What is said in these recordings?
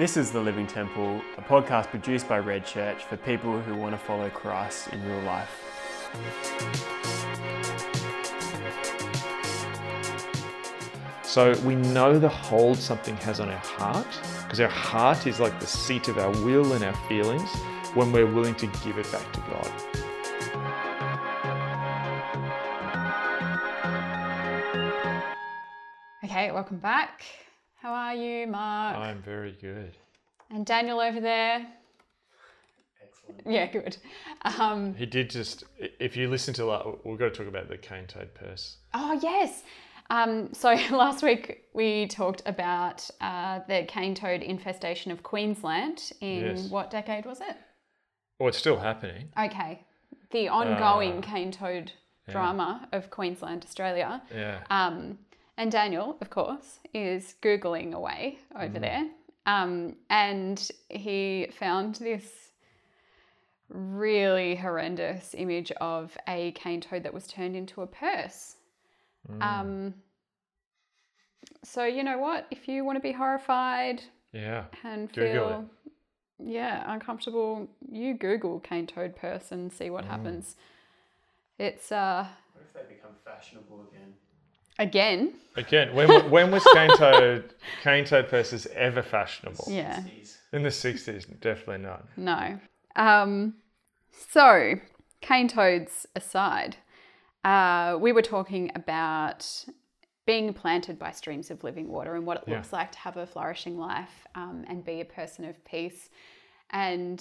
This is The Living Temple, a podcast produced by Red Church for people who want to follow Christ in real life. So we know the hold something has on our heart because our heart is like the seat of our will and our feelings when we're willing to give it back to God. Okay, welcome back. How are you, Mark? I'm very good. and Daniel over there. Excellent. Yeah, good. Um, He did just, if you listen to, la- we've got to talk about the cane toad purse. oh, yes. Um, so last week we talked about uh, the cane toad infestation of Queensland in Yes. what decade was it? Oh, it's still happening. Okay. The ongoing Uh, cane toad drama of Queensland, Australia. Yeah. Um, and Daniel, of course, is Googling away over there. Um, and he found this really horrendous image of a cane toad that was turned into a purse. Um, so, you know what? If you want to be horrified Yeah. and Google feel, yeah, uncomfortable, you Google cane toad purse and see what happens. It's, uh, What if they become fashionable again? Again, Again, when, when was cane toad, cane toad purses ever fashionable? yeah. In the 60s, definitely not. No. Um, so, cane toads aside, uh, we were talking about being planted by streams of living water and what it Yeah. looks like to have a flourishing life um, and be a person of peace. And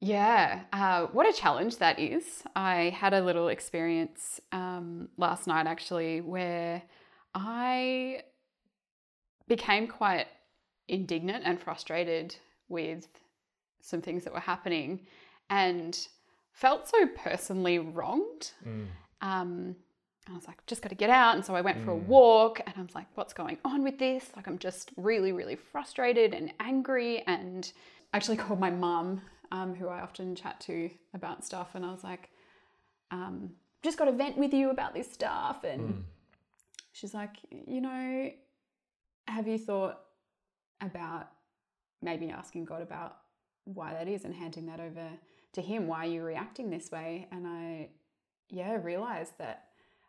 yeah, uh, what a challenge that is. I had a little experience um, last night actually where I became quite indignant and frustrated with some things that were happening and felt so personally wronged. Mm. Um, I was like, just got to get out. And so I went for a walk and I was like, what's going on with this? Like, I'm just really, really frustrated and angry. And I actually called my mum, um, who I often chat to about stuff. And I was like, um, just got to vent with you about this stuff. And she's like, you know, have you thought about maybe asking God about why that is and handing that over to Him? Why are you reacting this way? And I, yeah, realized that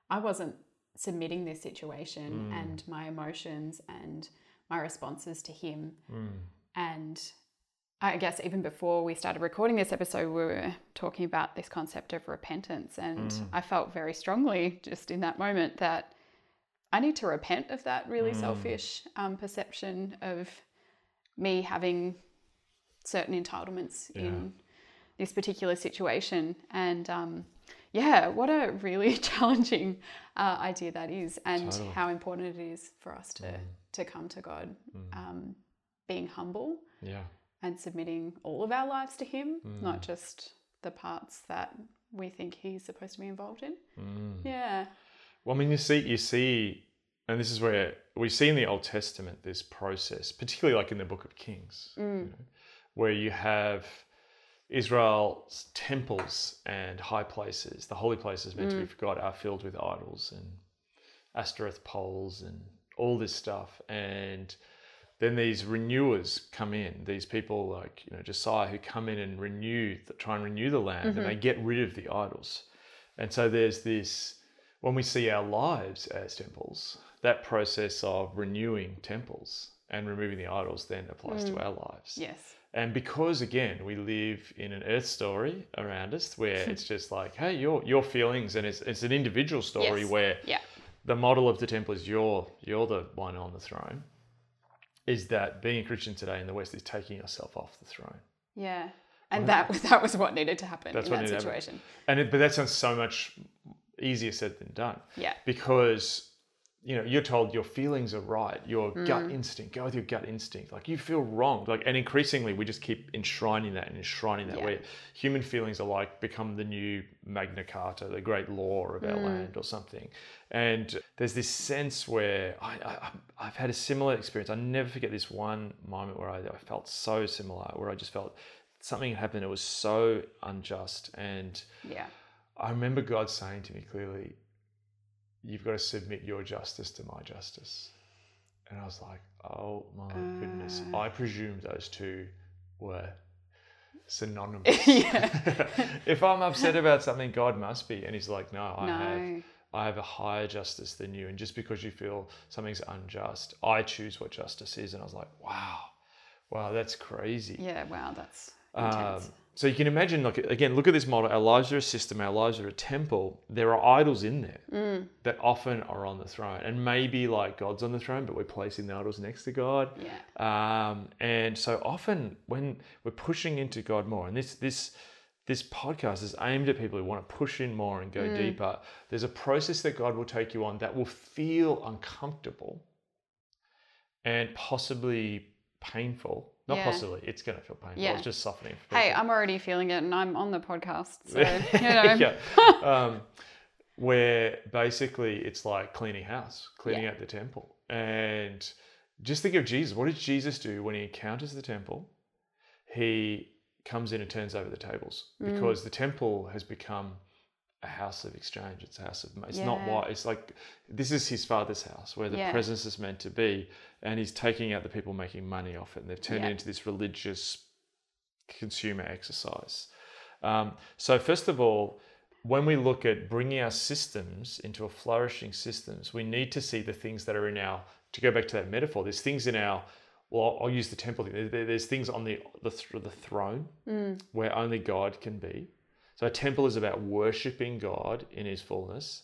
I wasn't submitting this situation and my emotions and my responses to Him. And I guess even before we started recording this episode, we were talking about this concept of repentance. And I felt very strongly just in that moment that I need to repent of that really selfish um, perception of me having certain entitlements in this particular situation. And um, yeah, what a really challenging uh, idea that is, and Totally. how important it is for us to to come to God, um, being humble Yeah. And submitting all of our lives to Him, Mm. not just the parts that we think He's supposed to be involved in. Mm. Yeah. Well, I mean, you see, you see, and this is where we see in the Old Testament this process, particularly like in the Book of Kings, you know, where you have Israel's temples and high places, the holy places meant to be for God, are filled with idols and Ashtoreth poles and all this stuff. And then these renewers come in, these people like you know Josiah who come in and renew, try and renew the land, and they mm-hmm. get rid of the idols. And so there's this when we see our lives as temples, that process of renewing temples and removing the idols then applies to mm. our lives. Yes. And because again, we live in an earth story around us where it's just like, hey, your your feelings and it's it's an individual story Yes. where Yeah. the model of the temple is you're you're the one on the throne. Is that being a Christian today in the West is taking yourself off the throne. Yeah. And that was that was what needed to happen in that situation. And it, but that sounds so much easier said than done. Yeah. because you know you're told your feelings are right your gut hmm. instinct go with your gut instinct like you feel wrong like and increasingly we just keep enshrining that and enshrining that Yeah. where human feelings are like become the new magna carta the great law of our hmm. land or something. And there's this sense where I, I i've had a similar experience. I never forget this one moment where I, I felt so similar where i just felt something happened it was so unjust. And Yeah. I remember God saying to me clearly, You've got to submit your justice to my justice. And I was like, oh my goodness. Ah. I presumed those two were synonymous. If I'm upset about something, God must be. And he's like, no, I have No. I have a higher justice than you. And just because you feel something's unjust, I choose what justice is. And I was like, wow, wow, that's crazy. Yeah, wow, that's Um, so you can imagine, like again, look at this model. Our lives are a system. Our lives are a temple. There are idols in there Mm. that often are on the throne, and maybe like God's on the throne, but we're placing the idols next to God. yeah. Um, and so often when we're pushing into God more, and this this this podcast is aimed at people who want to push in more and go Mm. deeper. There's a process that God will take you on that will feel uncomfortable and possibly painful. Not Yeah. possibly, it's going to feel painful. Yeah. It's just softening. Hey. I'm already feeling it, and I'm on the podcast, so you know. yeah. um, where basically it's like cleaning house, cleaning Yeah. out the temple. And just think of Jesus. What did Jesus do when he encounters the temple? He comes in and turns over the tables Mm. because the temple has become a house of exchange. It's a house of, it's not Yeah. what, it's like, this is his father's house where the Yeah. presence is meant to be. And he's taking out the people making money off it. And they've turned Yeah. it into this religious consumer exercise. Um, so, first of all, when we look at bringing our systems into a flourishing systems, we need to see the things that are in our. To go back to that metaphor, there's things in our. Well, I'll use the temple thing. There- there- There's things on the the, the throne Mm. where only God can be. So, a temple is about worshiping God in His fullness,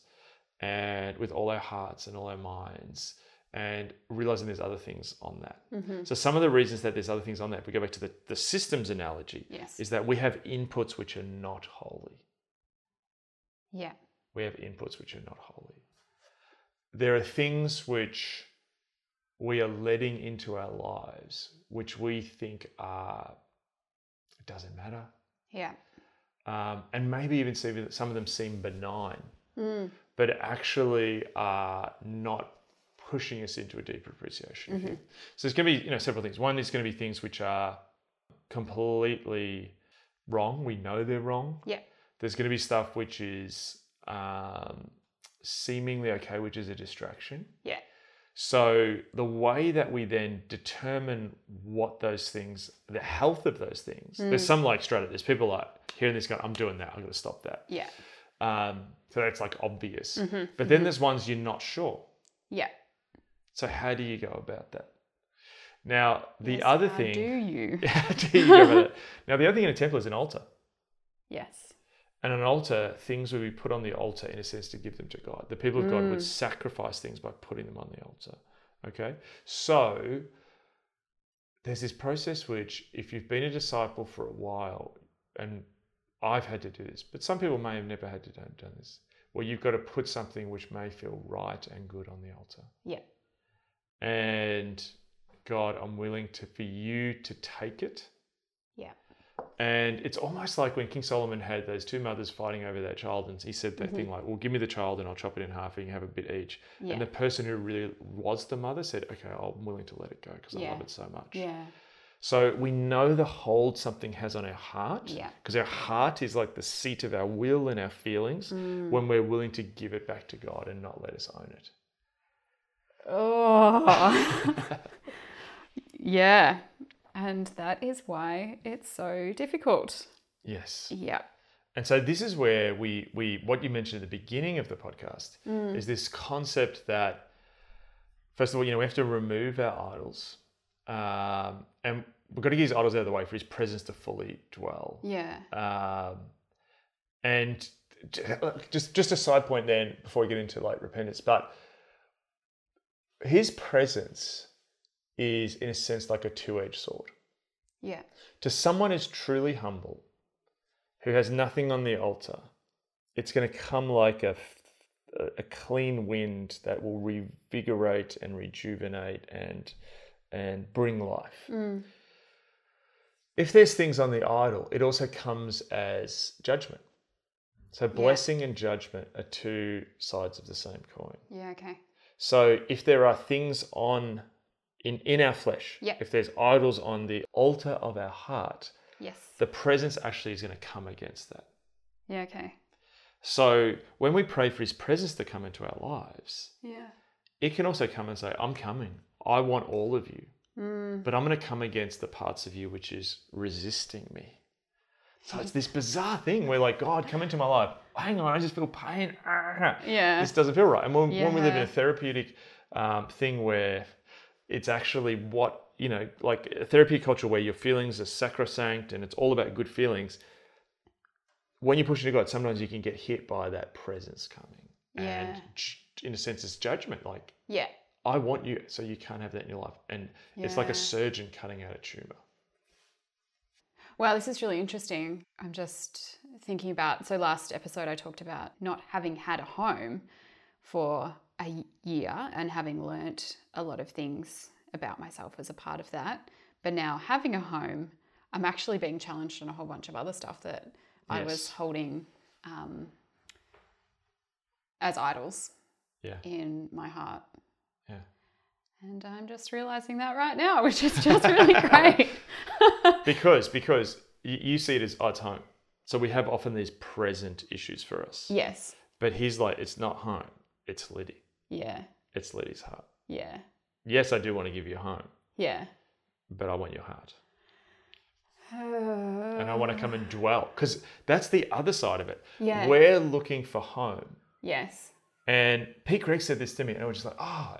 and with all our hearts and all our minds, and realizing there's other things on that. Mhm. So, some of the reasons that there's other things on that, if we go back to the, the systems analogy, Yes. is that we have inputs which are not holy. Yeah. We have inputs which are not holy. There are things which we are letting into our lives which we think are, it doesn't matter. Yeah. Um, and maybe even see that some of them seem benign, Mm. but actually are not pushing us into a deeper appreciation Him. So there's going to be, you know, several things. One is going to be things which are completely wrong. We know they're wrong. Yeah. There's going to be stuff which is um, seemingly okay, which is a distraction. Yeah. So the way that we then determine what those things, the health of those things, there's some like straight up. There's people like hearing this going, I'm doing that. I'm going to stop that. Yeah. Um, so that's like obvious. Mhm. But then there's ones you're not sure. Yeah. So how do you go about that? Now the Yes, other how thing. Do you? how do you go about it? Now the other thing in a temple is an altar. Yes. And an altar, things would be put on the altar in a sense to give them to God. The people of God would Mm. sacrifice things by putting them on the altar. Okay? So there's this process which, if you've been a disciple for a while, and I've had to do this, but some people may have never had to do done this, where you've got to put something which may feel right and good on the altar. Yeah. And God, I'm willing to for you to take it. And it's almost like when King Solomon had those two mothers fighting over that child, and he said that thing like, "Well, give me the child, and I'll chop it in half, and you have a bit each." Yeah. And the person who really was the mother said, "Okay, I'm willing to let it go because I love it so much." Yeah. So we know the hold something has on our heart, Yeah. because our heart is like the seat of our will and our feelings Mm. when we're willing to give it back to God and not let us own it. Oh. yeah. And that is why it's so difficult. Yes. Yeah. And so this is where we we what you mentioned at the beginning of the podcast Mm. is this concept that first of all, you know, we have to remove our idols, um, and we've got to get his idols out of the way for his presence to fully dwell. Yeah. Um, and just just a side point then before we get into like repentance, but his presence is in a sense like a two-edged sword Yeah. to someone who's truly humble, who has nothing on the altar, it's going to come like a, a clean wind that will revigorate and rejuvenate and and bring life. Mm. If there's things on the idol, it also comes as judgment. So blessing and judgment are two sides of the same coin. Yeah. Okay. So if there are things on in in our flesh, Yeah. if there's idols on the altar of our heart, Yes. the presence actually is going to come against that. Yeah. Okay. So when we pray for his presence to come into our lives, Yeah. it can also come and say, I'm coming. I want all of you, Mm. but I'm going to come against the parts of you which is resisting me. So it's this bizarre thing where, like, God, come into my life. Hang on, I just feel pain. Ah, Yeah. This doesn't feel right. And when, when we live in a therapeutic um, thing where it's actually what, you know, like a therapy culture where your feelings are sacrosanct and it's all about good feelings, when you push into God, sometimes you can get hit by that presence coming. Yeah. And in a sense, it's judgment. Like, Yeah. I want you, so you can't have that in your life. And it's like a surgeon cutting out a tumor. Wow, this is really interesting. I'm just thinking about so last episode I talked about not having had a home for a year and having learnt a lot of things about myself as a part of that. But now having a home, I'm actually being challenged on a whole bunch of other stuff that I was holding um, as idols Yeah. in my heart. Yeah. And I'm just realizing that right now, which is just really great. Because because you, you see it as oh, it's home. So we have often these present issues for us. yes. But he's like, it's not home. It's Liddy. Yeah. It's Liddy's heart. Yeah. Yes, I do want to give you a home, Yeah. but I want your heart. and And I want to come and dwell. Because that's the other side of it. Yeah. We're looking for home. Yes. And Pete Greig said this to me, and I was just like, oh,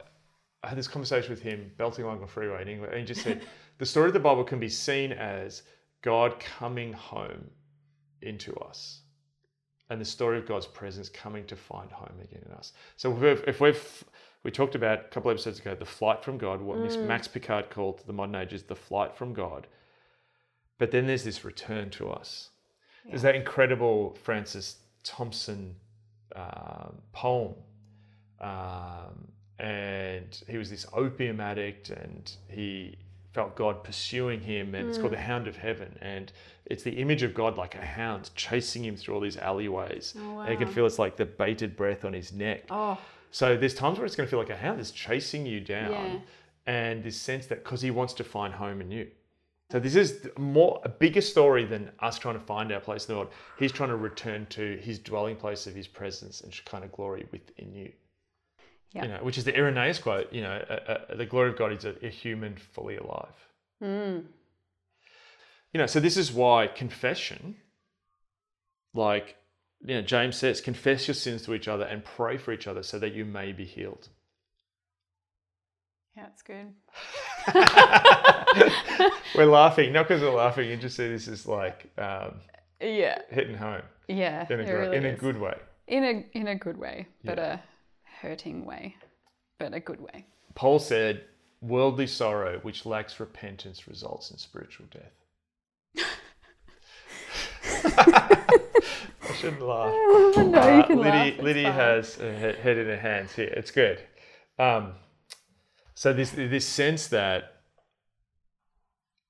I had this conversation with him belting along the freeway in England, and he just said, the story of the Bible can be seen as God coming home into us, and the story of God's presence coming to find home again in us. So if we've, if we've we talked about a couple episodes ago the flight from God, what Miss Max Picard called the modern age is the flight from God. But then there's this return to us. There's that incredible Francis Thompson um, poem. Um, and he was this opium addict and he felt God pursuing him and it's called the mm. hound of heaven and it's the image of God like a hound chasing him through all these alleyways Oh, and you can feel it's like the bated breath on his neck Oh, so there's times where it's going to feel like a hound is chasing you down, Yeah. and this sense that because he wants to find home in you. So this is more a bigger story than us trying to find our place in the world. He's trying to return to his dwelling place of his presence and Shekinah glory within you. Yeah. You know, which is the Irenaeus quote. You know, uh, uh, the glory of God is a, a human fully alive. mm. You know, so this is why confession, like you know, James says, confess your sins to each other and pray for each other so that you may be healed. yeah, it's good. we're laughing, not because we're laughing. You just see this is like um, Yeah. hitting home Yeah. in a, gr- really in a good way. in a in a good way, but Yeah. a hurting way, but a good way. Paul said, "Worldly sorrow which lacks repentance results in spiritual death." I shouldn't laugh. no, Uh, you can. Liddy, it's Liddy has her head in her hands here. It's good. Um, so this this sense that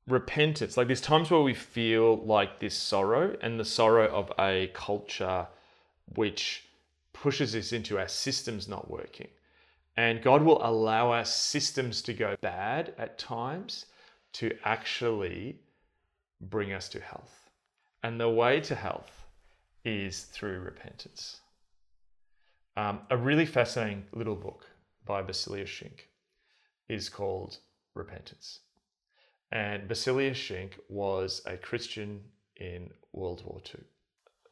repentance, like there's times where we feel like this sorrow and the sorrow of a culture which pushes us into our systems not working. And God will allow our systems to go bad at times to actually bring us to health. And the way to health is through repentance. Um, a really fascinating little book by Basilea Schlink is called Repentance. And Basilea Schlink was a Christian in World War II.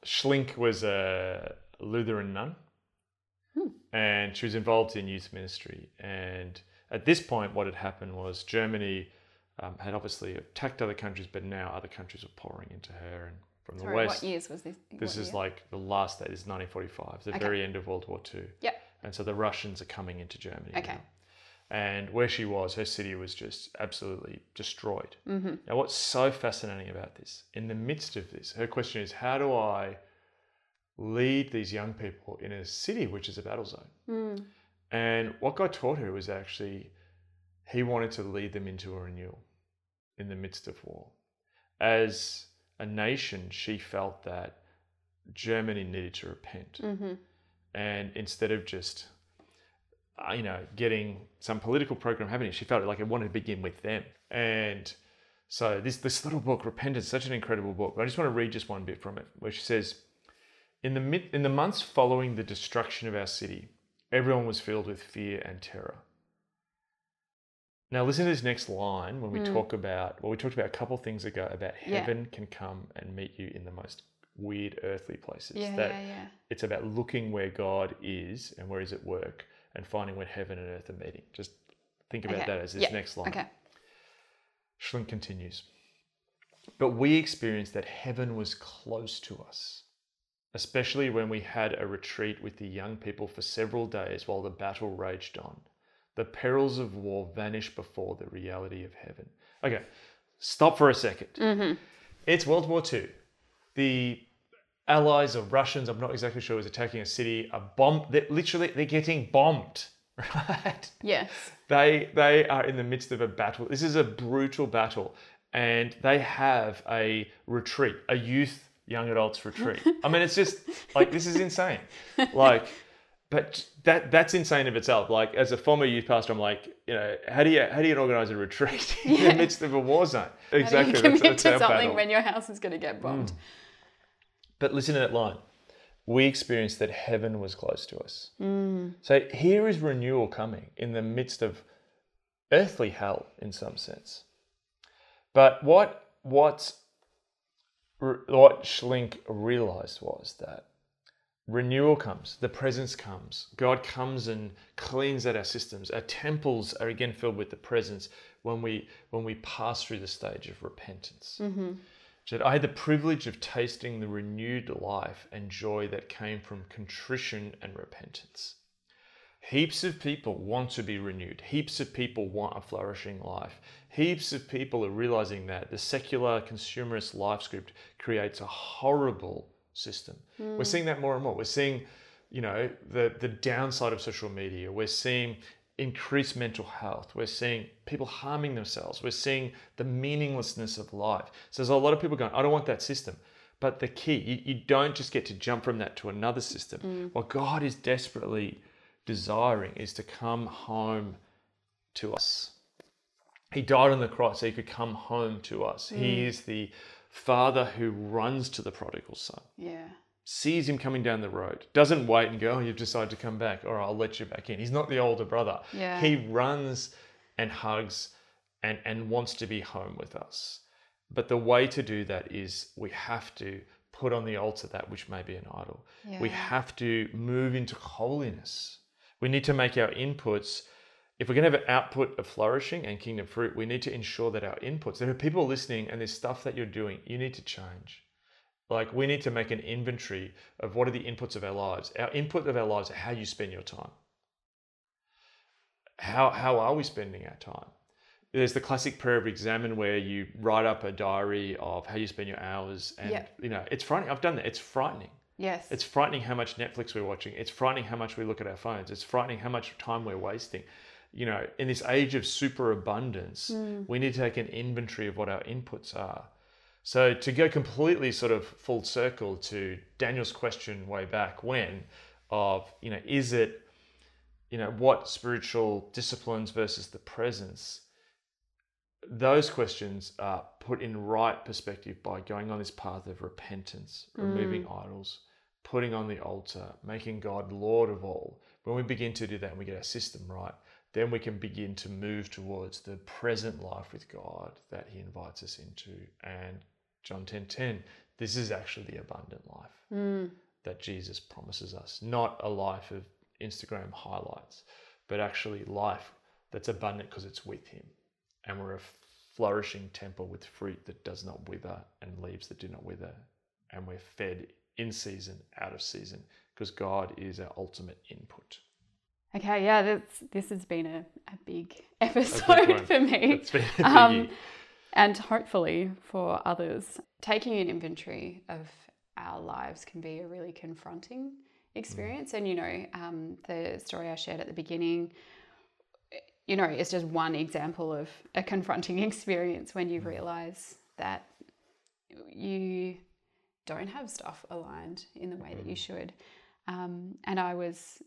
Schlink was a Lutheran nun and she was involved in youth ministry. And at this point, what had happened was Germany um, had obviously attacked other countries, but now other countries were pouring into her. And from the Sorry, west, what years was this? this is year? like the last day. This is 1945, the Okay. very end of World War II. Yep. And so the Russians are coming into Germany. Okay. now. And where she was, her city was just absolutely destroyed. Mm-hmm. Now, what's so fascinating about this, in the midst of this, her question is how do I lead these young people in a city which is a battle zone? Mm. And what God taught her was actually, He wanted to lead them into a renewal in the midst of war. As a nation, she felt that Germany needed to repent. Mm-hmm. And instead of just, uh, you know, getting some political program happening, she felt like it wanted to begin with them. And so this this little book, Repentance, such an incredible book. I just want to read just one bit from it, where she says, in the mid, in the months following the destruction of our city, everyone was filled with fear and terror. Now listen to this next line when we talk about well, we talked about a couple things ago about Hmm. Yeah. heaven can come and meet you in the most weird earthly places. Yeah, that yeah, yeah. it's about looking where God is and where he's at work and finding where heaven and earth are meeting. Just think about Okay. that as this Yeah. next line. Okay. Schlink continues. But we experienced that heaven was close to us, especially when we had a retreat with the young people for several days while the battle raged on. The perils of war vanish before the reality of heaven. Okay, stop for a 2nd mm-hmm. It's World War II. The allies of Russians, I'm not exactly sure, is attacking a city. A bomb, they're literally, they're getting bombed, right? Yes. They they are in the midst of a battle. This is a brutal battle, and they have a retreat, a youth young adults retreat. I mean, it's just like this is insane. Like, but that that's insane of itself. Like, as a former youth pastor, I'm like, you know, how do you how do you organize a retreat in the midst of a war zone? Exactly. How do you that's- commit that's to our something battle. Mm. when your house is going to get bombed? But listen to that line. We experienced that heaven was close to us. So here is renewal coming in the midst of earthly hell in some sense. But what what what Schlink realized was that renewal comes, the presence comes. God comes and cleans out our systems. Our temples are again filled with the presence when we when we pass through the stage of repentance. Mm-hmm. Said, I had the privilege of tasting the renewed life and joy that came from contrition and repentance. Heaps of people want to be renewed. Heaps of people want a flourishing life. Heaps of people are realizing that the secular consumerist life script creates a horrible system. We're seeing that more and more. We're seeing, you know, the the downside of social media. We're seeing increased mental health. We're seeing people harming themselves. We're seeing the meaninglessness of life. So there's a lot of people going, I don't want that system. But the key, you, you don't just get to jump from that to another system. Mm. What God is desperately desiring is to come home to us. He died on the cross so he could come home to us. He mm. is the father who runs to the prodigal son Yeah. sees him coming down the road, doesn't wait and go, oh, you've decided to come back, or I'll let you back in. He's not the older brother. Yeah. He runs and hugs and, and wants to be home with us. But the way to do that is we have to put on the altar that which may be an idol. We have to move into holiness. We need to make our inputs, if we're going to have an output of flourishing and kingdom fruit, we need to ensure that our inputs, there are people listening and there's stuff that you're doing, you need to change. Like we need to make an inventory of what are the inputs of our lives. Our input of our lives are how you spend your time. How how are we spending our time? There's the classic prayer of Examen where you write up a diary of how you spend your hours, and Yeah. you know it's frightening. I've done that. It's frightening. Yes. It's frightening how much Netflix we're watching. It's frightening how much we look at our phones. It's frightening how much time we're wasting. You know, in this age of superabundance, hmm. we need to take an inventory of what our inputs are. So to go completely sort of full circle to Daniel's question way back when of, you know, is it, you know, what spiritual disciplines versus the presence? Those questions are put in right perspective by going on this path of repentance, removing mm. idols, putting on the altar, making God Lord of all. When we begin to do that and we get our system right, then we can begin to move towards the present life with God that He invites us into. And John 10 10, this is actually the abundant life mm. that Jesus promises us, not a life of Instagram highlights, but actually life that's abundant because it's with Him. And we're a flourishing temple with fruit that does not wither and leaves that do not wither. And we're fed in season, out of season, because God is our ultimate input. Okay, yeah, this this has been a, a big episode one. for me. It's been a Um, and hopefully for others. Taking an inventory of our lives can be a really confronting experience. And, you know, um, the story I shared at the beginning, you know, it's just one example of a confronting experience when you realize that you don't have stuff aligned in the way that you should. Um, and I was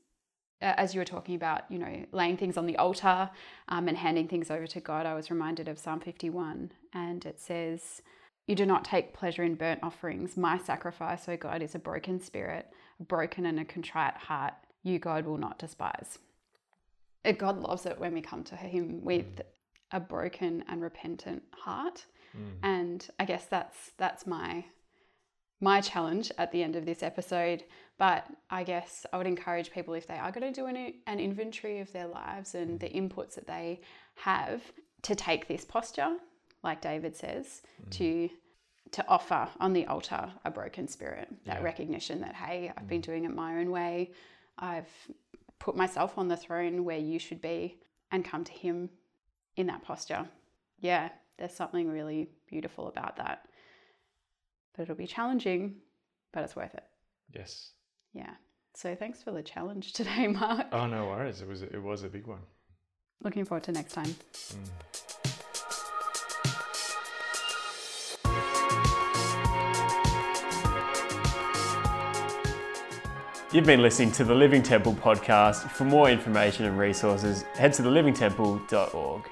as you were talking about, you know, laying things on the altar um, and handing things over to God, I was reminded of Psalm 51, and it says, You do not take pleasure in burnt offerings. My sacrifice, O God, is a broken spirit, a broken and a contrite heart. You, God, will not despise. God loves it when we come to Him with mm. a broken and repentant heart. Mm. And I guess that's that's my my challenge at the end of this episode. But I guess I would encourage people if they are going to do an, an inventory of their lives and mm. the inputs that they have to take this posture, like David says, to to offer on the altar a broken spirit. That Yeah. recognition that hey, I've been doing it my own way. I've put myself on the throne where you should be, and come to Him in that posture. Yeah, there's something really beautiful about that. But it'll be challenging, but it's worth it. Yes. Yeah. So thanks for the challenge today, Mark. Oh no worries. It was it was a big one. Looking forward to next time. Mm. You've been listening to the Living Temple podcast. For more information and resources, head to thelivingtemple.org.